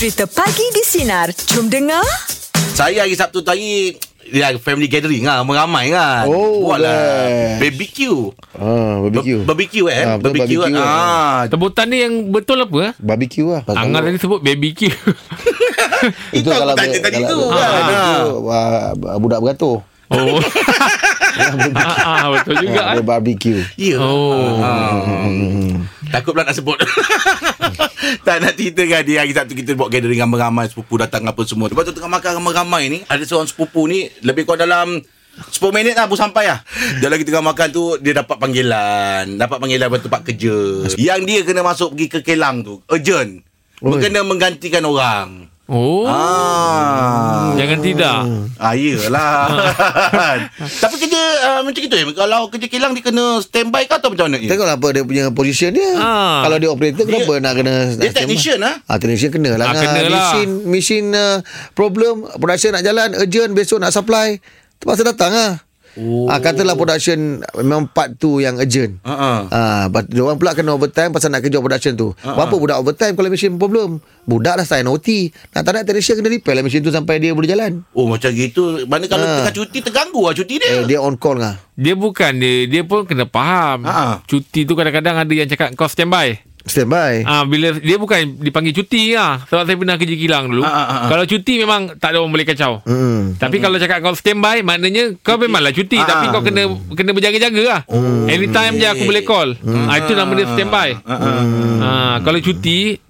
Cerita Pagi di Sinar. Jom dengar. Saya hari Sabtu tadi Ya, family gathering lah Meramai kan Oh, Buat lah best. BBQ Ah, barbecue. Ber- Barbecue eh Ah, Barbecue kan barbecue. ah, Sebutan ni yang betul apa? eh? Barbecue lah. Angah tadi sebut BBQ. Itu aku tanya tadi tu kalau, kan. barbecue, ah, budak beratur. oh. ah, ah, betul juga. Ah, eh. Barbecue. Ya Oh. Ah. Takut pula nak sebut Tak nak cerita kan? Dia hari Sabtu kita buat gathering Ramai-ramai Sepupu datang apa semua. Lepas tu tengah makan ramai-ramai ni Ada seorang sepupu ni Lebih kurang dalam 10 minit lah baru sampai lah. Dia lagi tengah makan tu Dia dapat panggilan. Dapat panggilan buat tempat kerja. Yang dia kena masuk pergi ke Kelang tu Urgent. Oi. Kena menggantikan orang Oh. Ah. Jangan tidak. Ah, iyalah. Tapi kerja uh, macam itu ya. Kalau kerja kilang dia kena standby ke atau macam mana? Ya? Tengoklah apa dia punya position dia. Ah. Kalau dia operator kenapa nak kena Dia technician ah. Ah technician kena lah. Ah, kena lah. Mesin mesin uh, problem production nak jalan urgent besok nak supply. Terpaksa datang ah. Oh. Ah katalah production memang part tu yang urgent. Ha ah. Ah, but dia orang pula kena overtime pasal nak kerja production tu. Ha, Uh-huh. Apa budak overtime kalau mesin problem? Budak dah sign OT. Nak tak nak technician kena repair lah mesin tu sampai dia boleh jalan. Oh macam gitu. Mana kalau Ah. tengah cuti terganggu lah cuti Eh, dia. dia on call lah. Dia bukan dia Dia pun kena faham Ha. Cuti tu kadang-kadang Ada yang cakap Kau standby Standby. Ah bila dia bukan dipanggil cuti lah. Sebab saya pernah kerja kilang dulu. Ah, ah, ah. Kalau cuti memang tak ada orang boleh kacau. Hmm. Tapi kalau cakap kau standby maknanya kau memanglah cuti Ah, tapi ah. kau kena kena berjaga-jaga lah. Anytime je aku boleh call. Ah itu nama dia standby. Ah kalau cuti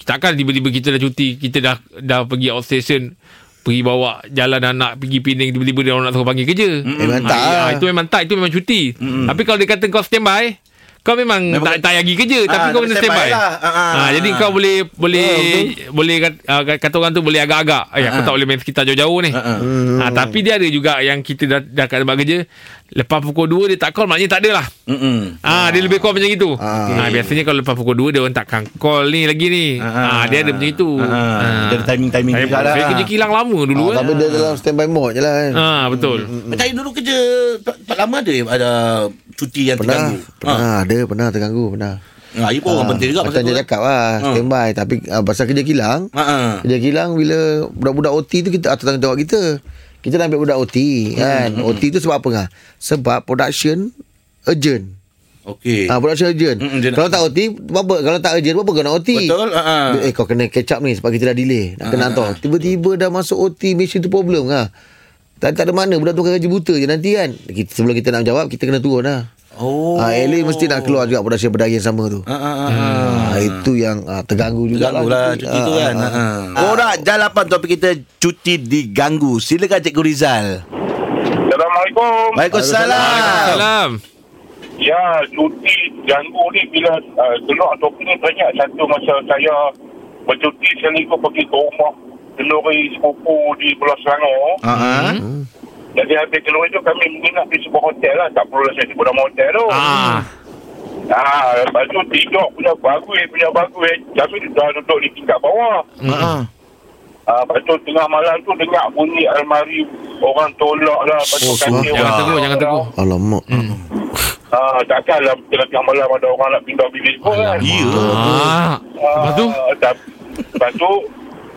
takkan tiba-tiba kita dah cuti, kita dah dah pergi outstation pergi bawa jalan anak pergi Penang tiba-tiba dia orang nak suruh panggil kerja. Memang tak Ah, lah. itu memang tak itu memang cuti. Tapi kalau dia kata kau standby kau memang, Memang- tak, tak pergi kerja Ah, Tapi kau kena standby lah. Ah, ah. Ah, Jadi kau boleh Boleh Boleh kat- ah, Kata orang tu boleh agak-agak eh, Ah, Aku tak boleh main sekitar jauh-jauh ni. Ah, Tapi dia ada juga Yang kita dah, dah kat tempat kerja Lepas pukul 2 Dia tak call Maknanya tak ada lah Mm-mm. Ah, dia lebih kurang macam itu. Ah. Ah, biasanya kalau lepas pukul 2 dia orang takkan call ni lagi ni. Ah, dia ada macam itu. Dia ada timing-timing juga lah. saya kerja kilang lama dulu Ah, eh. tapi dia dalam standby mode je lah kan. Ah, betul. Macam dulu kerja tak lama ada ada cuti yang Pernah, terganggu. pernah ada, pernah terganggu, pernah. Ha, itu pun orang penting juga Macam dia cakap lah, Ha. standby. Tapi uh, pasal kerja kilang, Ha ah. kerja kilang bila budak-budak OT tu kita atas tanggungjawab kita. Kita nak ambil budak OT kan. OT tu sebab apa ngah? Sebab production urgent. Okey. Ah, production urgent. Mm-mm, Kalau tak OT, apa? Kalau tak urgent, apa kau nak OT? Betul. Ha ah. Eh kau kena catch up ni sebab kita dah delay Nak kena hantar Tiba-tiba dah masuk OT Mesin tu problem lah tak, tak ada mana Budak tu akan kerja buta je nanti kan kita, Sebelum kita nak jawab Kita kena turun lah Oh. Ah, At least mesti nak keluar juga Production pada hari yang sama tu Ha ah. ah, ah. Ah, Itu yang ah, terganggu juga Ganggu lah cuti tu kan. Ha. ah. Borak jalapan topik kita cuti diganggu. Silakan Cikgu Rizal. Assalamualaikum. Waalaikumsalam. Salam. Ya, cuti ganggu ni bila uh, keluar topik ni banyak satu masa saya bercuti sekaligus pergi ke rumah kenduri sepupu di Pulau Selangor. Ha ah. Jadi habis kenduri tu kami menginap di sebuah hotel lah. Tak perlu saya sebut nama hotel tu. Ah. Ah, lepas tu tidur punya bagus, punya bagus. Kami dah duduk di tingkat bawah. Ha ah. Ah, lepas tu tengah malam tu dengar bunyi almari orang tolak lah. Lepas tu Oh, kaki Jangan orang tegur, jangan tegur. Alamak Ah, takkanlah tengah-tengah malam ada orang nak pindah bilik pun kan. Ya. Ah. Lepas tu? Lepas tu,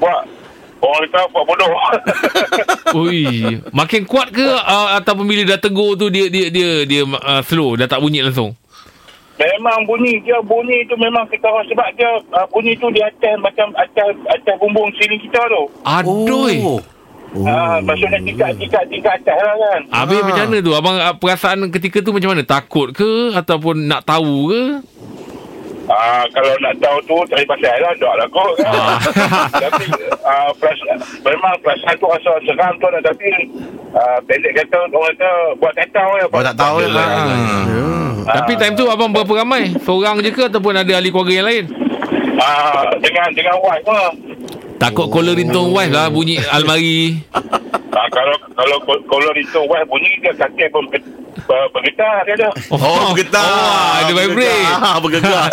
buat orang kata buat bodoh. Ui, makin kuat ke uh, ataupun bila dah tegur tu dia dia dia dia uh, slow dah tak bunyi langsung. memang bunyi dia bunyi tu memang kita orang sebab dia uh, bunyi tu di atas macam atas atas bumbung siling kita tu. Aduh. Oh. oh. Ah, maksudnya tingkat tingkat tingkat atas lah kan. Habis macam mana tu? Abang uh, perasaan ketika tu macam mana? Takut ke ataupun nak tahu ke? Ah, kalau nak tahu tu cari pasal lah tak lah kot kan. Ah. tapi ah, perasaan, memang perasaan tu rasa seram tu lah tapi ah, pendek kata orang kata buat tak tahu ya. Buat tak tahu ya. Ah. Tapi time tu abang berapa ramai? Seorang je ke ataupun ada ahli keluarga yang lain? Ah, dengan dengan wife lah. Takut caller ringtone wife lah bunyi almari. Ah, kalau kalau kalau itu wife bunyi dia katil pun bergetar dia ada. Oh, bergetar. Oh, ada vibrate. Ah, bergetar.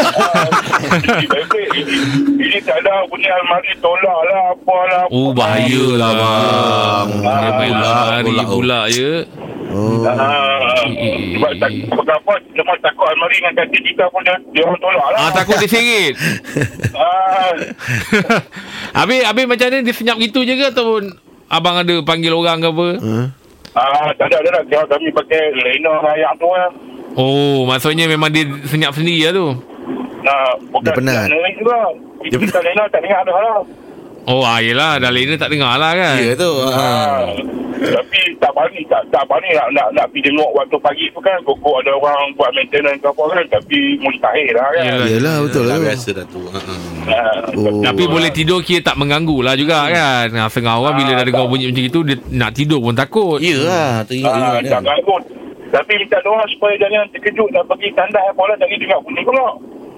Ini baik-baik. Ini, ini tak ada bunyi almari tolak lah apa lah. Oh, bahayalah bang. Ah, Dia main pula, almari pula. pula ya. Oh. Ah, sebab tak, apa, cuma takut almari dengan katil kita pun dia, dia orang tolak lah. Ah takut dia sengit. Ah, habis habis macam mana dia senyap gitu je ke ataupun abang ada panggil orang ke apa? Ha? Ah, tak ada, tak ada. Kalau kami pakai lena ayak tu lah. Oh, maksudnya memang dia senyap sendiri lah tu. Nah, bukan Dia penat. Lena juga. Kita kita lena tak dengar dah lah. Oh, ah, yelah. Dah lain tak dengar lah kan. Ya tu. Ha. Ah. Tapi tak bani tak tak bani nak nak nak pergi tengok waktu pagi tu kan pokok ada orang buat maintenance ke apa kan tapi mustahil lah kan. Yelah. Yelah betul lah biasa dah tu. Ha. Oh. Tapi boleh tidur kira tak mengganggu lah juga kan. Ha, setengah orang bila dah dengar bunyi macam itu, dia nak tidur pun takut. Ya lah. Teringat Ah, tak kan. ganggu. Tapi minta doa supaya jangan terkejut dan pergi tandai apa lah jangan dengar bunyi pula.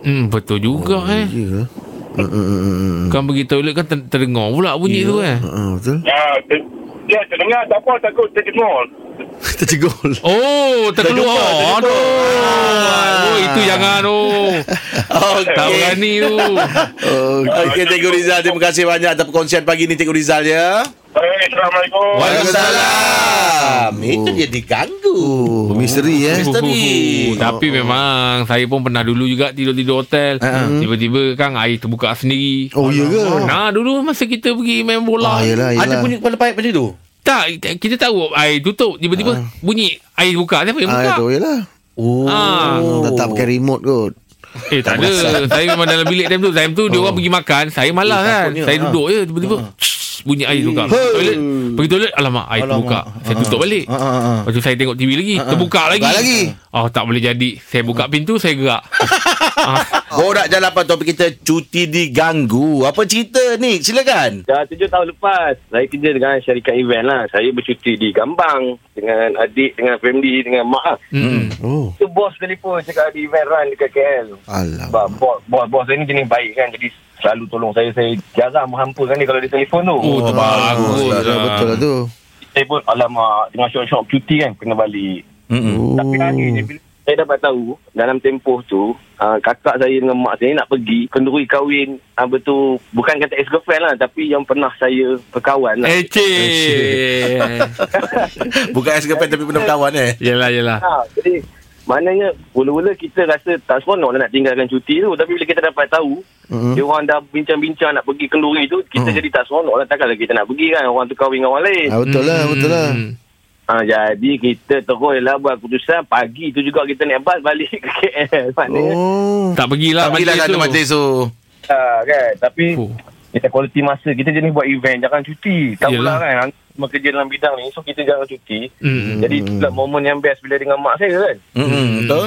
Hmm, betul juga eh. Ya? Hmm, hmm, hmm, hmm. Kan pergi toilet kan ter- terdengar pula bunyi tu eh. Ha, betul. Ya, ter, dia terdengar tak apa takut terjemur. Tercegol. Oh, terkeluar. Aduh. Oh, itu jangan tu. Tak berani tu. Oh, Okey, Cikgu Rizal. Terima kasih banyak atas perkongsian pagi ni, Cikgu Rizal ya. Baik, Assalamualaikum. Waalaikumsalam. Itu dia diganggu. oh, misteri eh. Misteri. Tapi memang saya pun pernah dulu juga tidur-tidur hotel. Tiba-tiba kan air terbuka sendiri. Oh, ya ke? Nah, dulu masa kita pergi main bola. Ah, yelah, yelah. Ada bunyi kepala paip macam tu? Tak, kita tahu air tutup. Tiba-tiba bunyi air buka. Siapa yang Ah, buka? tu yelah. Oh. Ah. Tak pakai remote kot. Eh tak ada Saya memang dalam bilik time tu Time tu dia orang pergi makan Saya malas Eh, kan Saya ha. duduk je Tiba-tiba shh, Bunyi air tu buka Toilet. Pergi toilet Alamak air Alamak. buka Saya tutup balik. Ha, ha, ha. Lepas tu saya tengok TV lagi Terbuka lagi. Buka lagi. Oh tak boleh jadi. Saya buka pintu Saya gerak. ah. Borak jalan apa topik kita cuti diganggu. Apa cerita ni? Silakan. Dah tujuh tahun lepas Saya kerja dengan syarikat event lah Saya bercuti di Gambang Dengan adik Dengan family Dengan mak lah Mm-mm. Oh. Tu bos telefon Cakap ada event run Dekat KL Alam. Sebab bos, bos, bos saya ni jenis baik kan Jadi selalu tolong saya Saya jarang menghampakan dia Kalau dia telefon tu Oh tu bagus Betul lah, lah. betul lah tu. Saya pun alamak Tengah syok-syok cuti kan Kena balik Mm-mm. Oh. Tapi akhirnya bila saya dapat tahu dalam tempoh tu uh, kakak saya dengan mak saya nak pergi kenduri kahwin. Uh, betul. Bukan kata ex girlfriend lah tapi yang pernah saya berkawan lah. Eh Bukan ex girlfriend tapi pernah berkawan eh. Yelah yelah. Ha, jadi maknanya mula-mula kita rasa tak seronok nak tinggalkan cuti tu. Tapi bila kita dapat tahu Mm-mm. dia orang dah bincang-bincang nak pergi kenduri tu kita jadi tak seronok lah. Takkanlah kita nak pergi kan orang tu kahwin dengan orang lain. Ah, betul lah, betul lah. Ha, jadi kita terus lah buat keputusan pagi tu juga kita naik bas balik ke KL maknanya Oh. Tak pergilah Tak pergilah majlis satu tu. majlis tu. ha, kan tapi Oh. kita quality masa kita jenis buat event jangan cuti Yelah. lah kan semua kerja dalam bidang ni so kita jangan cuti Mm. jadi itulah momen yang best bila dengan mak saya kan Mm-mm. Betul?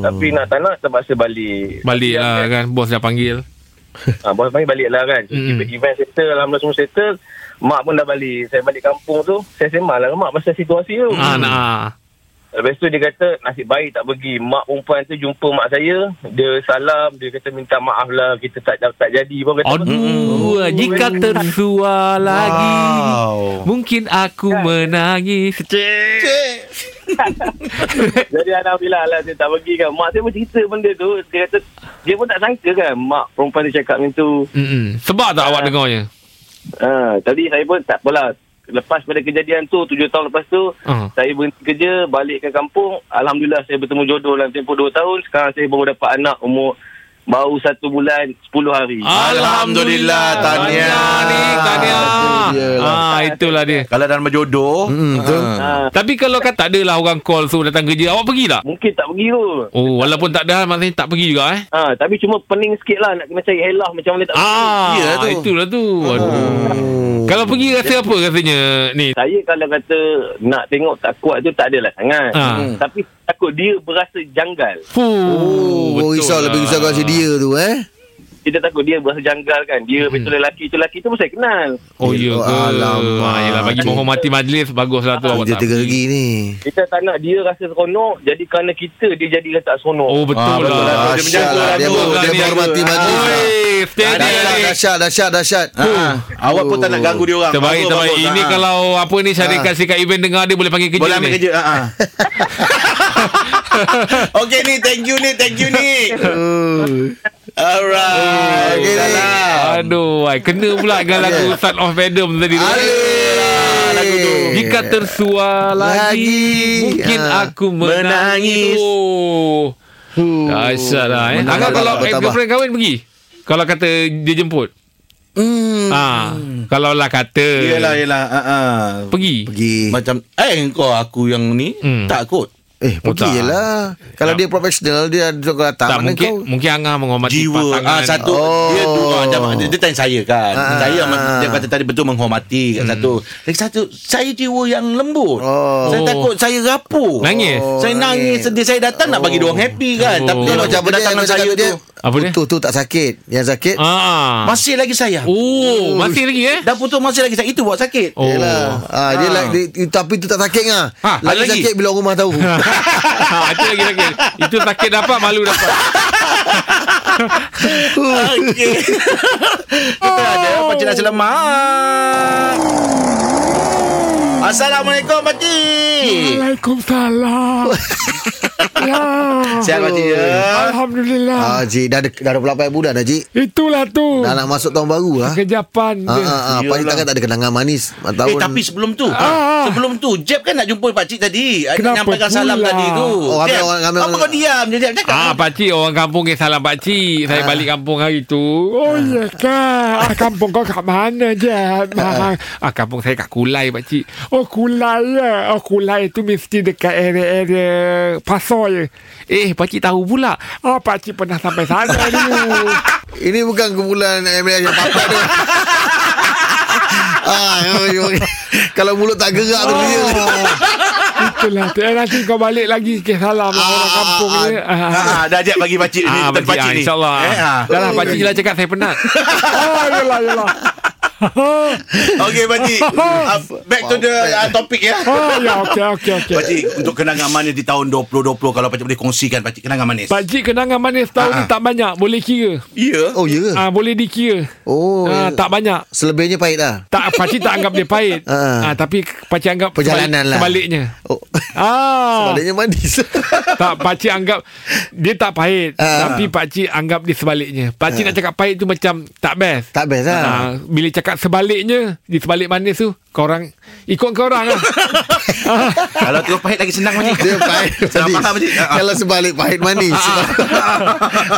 tapi nak tak nak terpaksa balik Balik lah best- kan Bos dah panggil Ha, bos panggil balik lah kan. Mm. Mm. Event settle, Alhamdulillah semua settle. Mak pun dah balik. Saya balik kampung tu, saya sembah lah dengan mak pasal situasi tu. Ah nak Lepas tu dia kata, nasib baik tak pergi. Mak perempuan tu jumpa mak saya. Dia salam, dia kata minta maaf lah. Kita tak tak jadi pun. Kata, Aduh Jika tersuar lagi Wow. Mungkin aku menangis Cik Jadi Alhamdulillah lah dia tak pergi kan. Mak saya pun cerita benda tu. Dia kata, dia pun tak sangka kan. Mak perempuan dia cakap macam tu. Mm-mm. Sebab tak awak dengarnya Ha, tadi saya pun tak apalah. Lepas pada kejadian tu, tujuh tahun lepas tu, Ah. saya berhenti kerja, balik ke kampung. Alhamdulillah saya bertemu jodoh dalam tempoh dua tahun. Sekarang saya baru dapat anak umur baru satu bulan, sepuluh hari. Alhamdulillah, tahniah. Tahniah ni dia lah. ah, Itulah dia Kalau dalam berjodoh. Hmm, betul. ah. Ha, Tapi kalau kan tak adalah orang call tu datang kerja Awak pergi tak? mungkin tak pergi tu. Oh walaupun tak ada Maksudnya tak pergi juga eh Ha, tapi cuma pening sikit lah nak kena cari helah macam mana tak Ah, Ya tu. itulah tu. Aduh. Oh. Kalau pergi rasa apa rasanya ni? Saya kalau kata nak tengok tak kuat tu tak adalah sangat. Ha. Hmm. Tapi takut dia berasa janggal. Fuh, Oh, risau lebih risau kasi dia tu eh. Kita takut dia berasa janggal kan. Dia hmm. betul lelaki tu lelaki tu pun saya kenal. Oh ya ke? alamak. Ah, yelah, bagi menghormati majlis baguslah tu awak Dia tak tengah pergi. ni. Kita tak nak dia rasa seronok. Jadi kerana kita dia jadi rasa tak seronok. Oh betul Ah, betul lah. lah. Dia menjaga lah. Dia dia menghormati majlis. Oi, steady Dahsyat, dahsyat, dahsyat. Ah. Awak pun tak nak ganggu dia orang. Terbaik, terbaik. Ini Ah. kalau apa ni syarikat sikat event dengar dia boleh panggil kerja boleh ni. ambil kerja. Ha. Okey ni, thank you ni, thank you ni. Alright. Okay, ni. Salam. Aduh, ai, kena pula dengan lagu Son of Adam tadi tu. Alah. lagu tu. Jika tersuar lagi, Lagi. mungkin Ah. aku menangis. Menangis. Oh. Dahsyat lah eh. Tak, kalau eh, girlfriend kahwin pergi. Kalau kata dia jemput. Hmm. Ah, kalau lah kata Yelah, yelah. Uh, uh. pergi. Pergi. Macam, eh kau aku yang ni, Hmm. tak kot. Eh, Oh, pergi je lah. Kalau dia profesional, dia suka datang. Tak mungkin kau? mungkin Angah menghormati jiwa pasangan. ah satu Oh. oh. dia tu ah, macam dia, dia tanya saya kan Ah. saya dia kata tadi betul menghormati kat satu lagi satu saya jiwa yang lembut Oh. saya takut saya rapuh Nangis? Oh, saya nangis sedih saya datang nak bagi dia orang happy kan Oh. tapi kalau dia, kedatangan macam saya dia, tu Apa dia? Putus tu tak sakit. Yang sakit, Ah. masih lagi sayang Oh, masih lagi eh? dah putus masih lagi sayang itu buat sakit Oh. Yelah. Ah, dia Ah. dia, tapi tu tak sakit ngah. Ha, ada lagi, lagi? sakit bila orang rumah tahu. ha, itu lagi sakit. Itu sakit dapat, malu dapat. Okey. Kita ada Pakcik Nasi Lemak. Assalamualaikum Pakcik. Waalaikumsalam. Ya. Sihat Pakcik ya. Alhamdulillah. ah, Cik, dah ada, dah ada berapa bulan dah, Cik? Itulah tu. Dah nak masuk tahun baru lah. Kejapan Ah, dia. ah, ah. Pakcik Yelah. takkan tak ada kenangan manis. Eh Tahun. tapi sebelum tu Ah. Sebelum tu Jeb kan nak jumpa pakcik tadi Ada Kenapa nyampaikan salam tadi tu Oh, ramai Jeb, orang- ramai Apa orang- kau diam je Jeb Cakap Ah, pakcik orang kampung ke salam pakcik. Saya balik kampung hari tu. Oh ya kan ah, Kampung kau kat mana je ah, Ah, kampung saya kat Kulai pakcik. Oh kulai ya Oh kulai tu mesti dekat area-area Pasar je Eh, pakcik tahu pula. Oh pakcik pernah sampai sana dulu Ini bukan kumpulan MLS yang patah tu. ah, oh, oh. Kalau mulut tak gerak tu dia. Itulah tu eh, Nanti kau balik lagi ke salam lah orang kampung ni ah, Ah, dah Jeb bagi pakcik ni Ah, Tentang pakcik, pakcik ah, ni insyaAllah. eh, ah. Dah lah, pakcik je lah cakap saya penat. Oh yelah yelah Okey pakcik Ah, Back to the uh, topic ya Oh ya okey okey okey Pakcik untuk kenangan manis di tahun 2020 Kalau pakcik boleh kongsikan pakcik Kenangan manis Pakcik kenangan manis tahun ni Ah. tak banyak Boleh kira Ya Oh, ya ke? ah, Boleh dikira Oh, ya. Tak banyak Selebihnya pahit lah. tak pakcik tak anggap dia pahit. Ah. ah, tapi pakcik anggap Perjalanan lah. sebaliknya. Oh. Ah. Sebaliknya manis. tak pakcik anggap dia tak pahit, Ah. tapi pakcik anggap dia sebaliknya. Pakcik nak cakap pahit tu macam tak best. tak best lah. Ah, bila cakap sebaliknya, di sebalik manis tu, korang ikut korang lah. ah. Kalau tengok pahit lagi senang pakcik Dia pahit Senang manis. faham pakcik Ah, ah. Kalau sebalik pahit manis.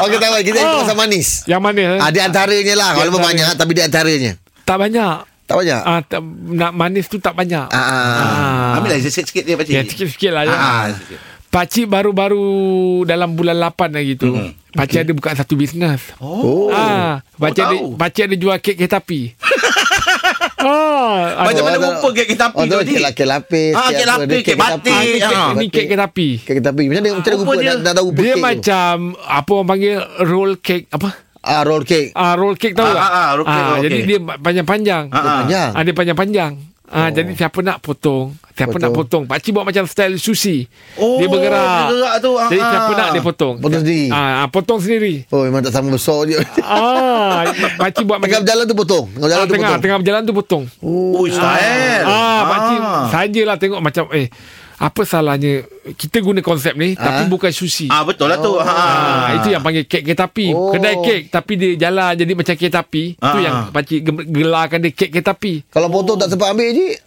Okey tak apa kita ikut pasal manis. Yang mana? eh? Ah, di antaranya lah. Kalau antaranya. banyak tapi di antaranya. Tak banyak. Tak banyak. Ah, tak, nak manis tu tak banyak. Ah, ah. Ah. Ambil lah sikit-sikit dia pakcik Ya, sikit-sikit lah. Ya. Ah, sikit. Pakcik baru-baru dalam bulan 8 lagi tu. Hmm. Pakcik ada buka satu bisnes. Oh. Ah, pakcik ada, tahu. pakcik ada jual kek kereta api. ah, Macam Oh, mana rupa kek kita api Oh, tu kek kek lapis. Ah, kek lapis, kek batik. ah, ni, kek, ni kek kereta api. Kek kereta api. Macam mana macam Rupa dia- tahu rupa Dia macam apa orang panggil roll cake apa? Ah roll cake. Ah roll cake tahu Ah, tak? ah, ah, roll cake, roll jadi cake. dia panjang-panjang. Ah, ah. Panjang. Ah, dia panjang-panjang. Ah, jadi siapa nak potong? Siapa Potong. nak potong? Pakcik buat macam style sushi. Oh, dia bergerak. dia gerak tu, ah, Jadi ah. siapa nak dia potong. Potong sendiri. Ah, ah, potong sendiri. Oh memang tak sama besar dia. Ah, pakcik buat Tengah macam berjalan tu potong. Tengah berjalan ah, tu tengah potong. tengah berjalan tu potong. Oh, style. Ah, pakcik sajalah tengok macam eh apa salahnya kita guna konsep ni tapi bukan sushi. Ah, betul lah tu. Ah, Ah, itu yang panggil kek kereta api. Oh. Kedai kek tapi dia jalan jadi macam kereta api. Ah. Itu yang pakcik gem- gelarkan dia kek kereta api. Kalau potong tak sempat ambil je.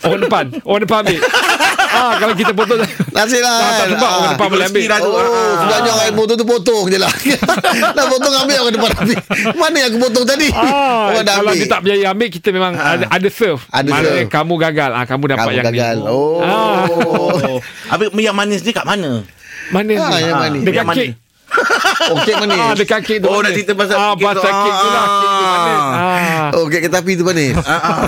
Orang depan, orang depan ambil. ah, kalau kita potong Nasib lah. Ah, tak kan. sempat orang depan boleh ambil. Oh, Ah. sebenarnya orang yang potong tu potong je lah. Nak potong ambil orang depan ambil. Mana yang aku potong tadi? Ah, orang dah kalau ambil. dia tak berjaya ambil kita memang ada, ada serve. Ada Maknanya serve. kamu gagal. Ah, kamu dapat Kamu yang gagal. ni. Oh. Ah. Oh. Habis yang manis ni kat mana? Mana Ah, ni? yang manis. Dekat Yang mana? kek. Okey mana? Ah, dekat kek tu. Oh, nak cerita pasal ah, kek tu. pasal kek tu lah. Kek tu mana? Ah. Oh, kek kereta api tu mana? Ah, ah.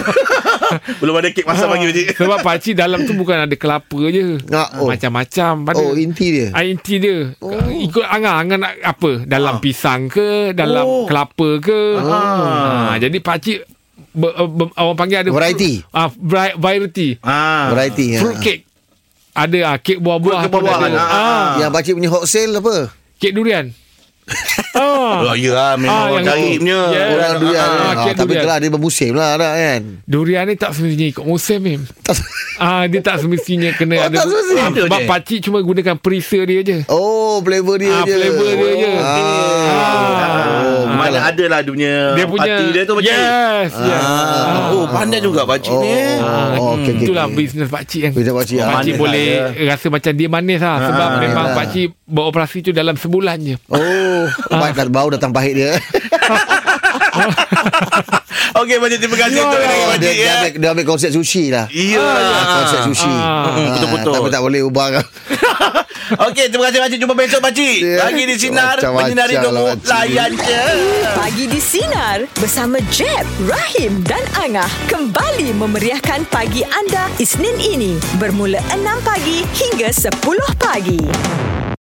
Belum ada kek masak bagi pakcik. Sebab pakcik dalam tu bukan ada kelapa je. Ah, oh. Macam-macam pada. Oh, inti dia. Ah, inti dia. Oh. Ikut Angah. Angah nak apa? Dalam pisang ke? Dalam Oh. kelapa ke? Ah. Ah. jadi pakcik ber, ber, orang panggil ada Variety. Ah, vari- variety. Ah. Variety. Fruit ah. cake. Ada ah, kek buah-buah Kek pun buah-buahan, ada. ah. Ah. Yang pakcik punya hot sale apa? Kek durian. Ah. Oh, ya lah, memang Ah, orang cari punya. Yeah. Orang durian Ah, ah, kek Tapi durian. kelah dia bermusim lah dah kan Durian ni tak semestinya ikut musim ni. Ah dia tak semestinya kena Oh, ada. tak semestinya. Ah, sebab pakcik cuma gunakan perisa dia je. Oh flavor dia Ah, je flavor dia je. ah. Oh, Oh, mana ada lah dia punya, Dia punya parti dia tu pakcik. Yes, yes. Ah. Oh, pandai juga pakcik Oh, ni. eh. Ah, oh, okey, okey, itulah okey. bisnes pakcik kan. Bisnes pakcik, ah. Pakcik Manis boleh lah rasa macam dia manis lah sebab Ah, memang yelah. pakcik beroperasi tu dalam sebulan je. Oh Baik kat bau datang pahit dia Okey, pakcik terima kasih untuk Oh, hari dia, dia, ya. ambil, dia ambil konsep sushi lah Ya. Konsep sushi Ah. Ah, Betul-betul. Tapi tak boleh ubah kan Okey, terima kasih pakcik. Jumpa besok pakcik. Ya. Lagi di Sinar. Menyinari pakcik. Layan je. Pagi di Sinar bersama Jeb, Rahim dan Angah kembali memeriahkan pagi anda Isnin ini bermula 6 pagi hingga 10 pagi.